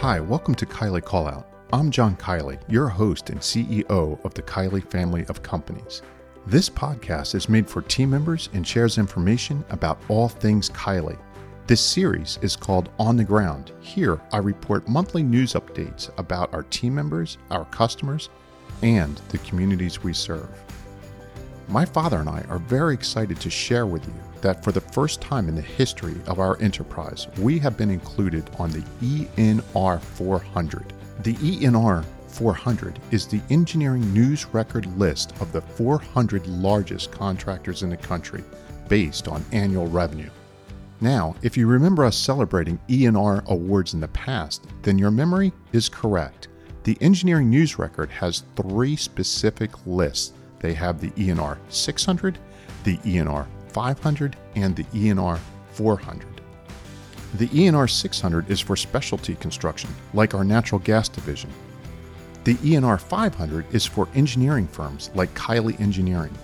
Hi, welcome to Kiely Callout. I'm John Kiely, your host and CEO of the Kiely family of companies. This podcast is made for team members and shares information about all things Kiely. This series is called On the Ground. Here, I report monthly news updates about our team members, our customers, and the communities we serve. My father and I are very excited to share with you that for the first time in the history of our enterprise, we have been included on the ENR 400. The ENR 400 is the engineering news record list of the 400 largest contractors in the country based on annual revenue. Now, if you remember us celebrating ENR awards in the past, then your memory is correct. The Engineering News Record has three specific lists. They have the ENR 600, the ENR 500, and the ENR 400. The ENR 600 is for specialty construction, like our natural gas division. The ENR 500 is for engineering firms like Kiely Engineering.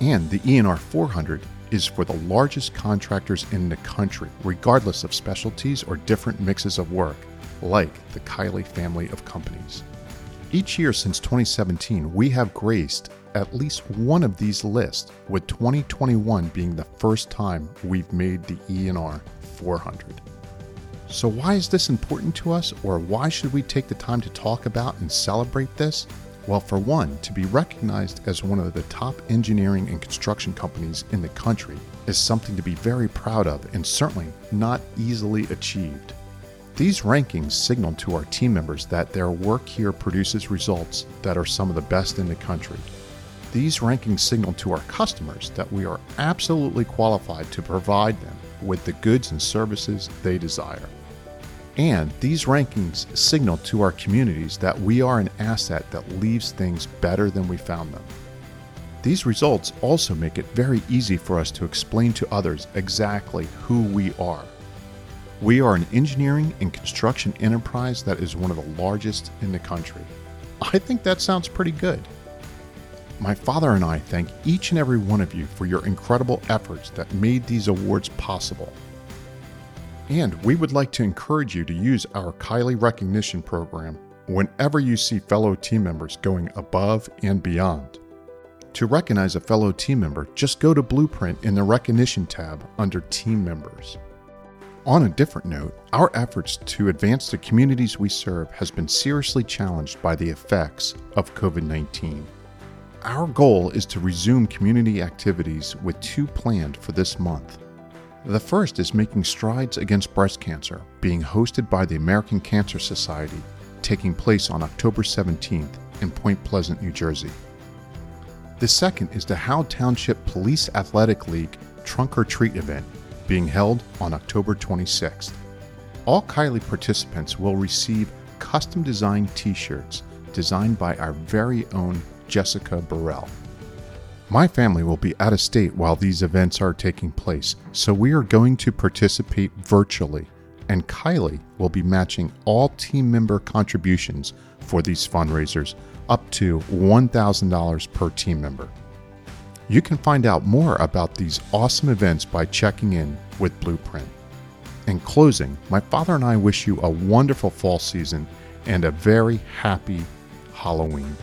And the ENR 400 is for the largest contractors in the country, regardless of specialties or different mixes of work, like the Kiely family of companies. Each year since 2017, we have graced at least one of these lists, with 2021 being the first time we've made the ENR 400. So, why is this important to us, or why should we take the time to talk about and celebrate this? Well, for one, to be recognized as one of the top engineering and construction companies in the country is something to be very proud of and certainly not easily achieved. These rankings signal to our team members that their work here produces results that are some of the best in the country. These rankings signal to our customers that we are absolutely qualified to provide them with the goods and services they desire. And these rankings signal to our communities that we are an asset that leaves things better than we found them. These results also make it very easy for us to explain to others exactly who we are. We are an engineering and construction enterprise that is one of the largest in the country. I think that sounds pretty good. My father and I thank each and every one of you for your incredible efforts that made these awards possible. And we would like to encourage you to use our Kiely Recognition Program whenever you see fellow team members going above and beyond. To recognize a fellow team member, just go to Blueprint in the Recognition tab under Team Members. On a different note, our efforts to advance the communities we serve has been seriously challenged by the effects of COVID 19. Our goal is to resume community activities with two planned for this month. The first is Making Strides Against Breast Cancer, being hosted by the American Cancer Society, taking place on October 17th in Point Pleasant, New Jersey. The second is the Howell Township Police Athletic League Trunk or Treat event, being held on October 26th. All Kiely participants will receive custom designed t shirts designed by our very own Jessica Burrell. My family will be out of state while these events are taking place, so we are going to participate virtually, and Kiely will be matching all team member contributions for these fundraisers up to $1,000 per team member. You can find out more about these awesome events by checking in with Blueprint. In closing, my father and I wish you a wonderful fall season and a very happy Halloween.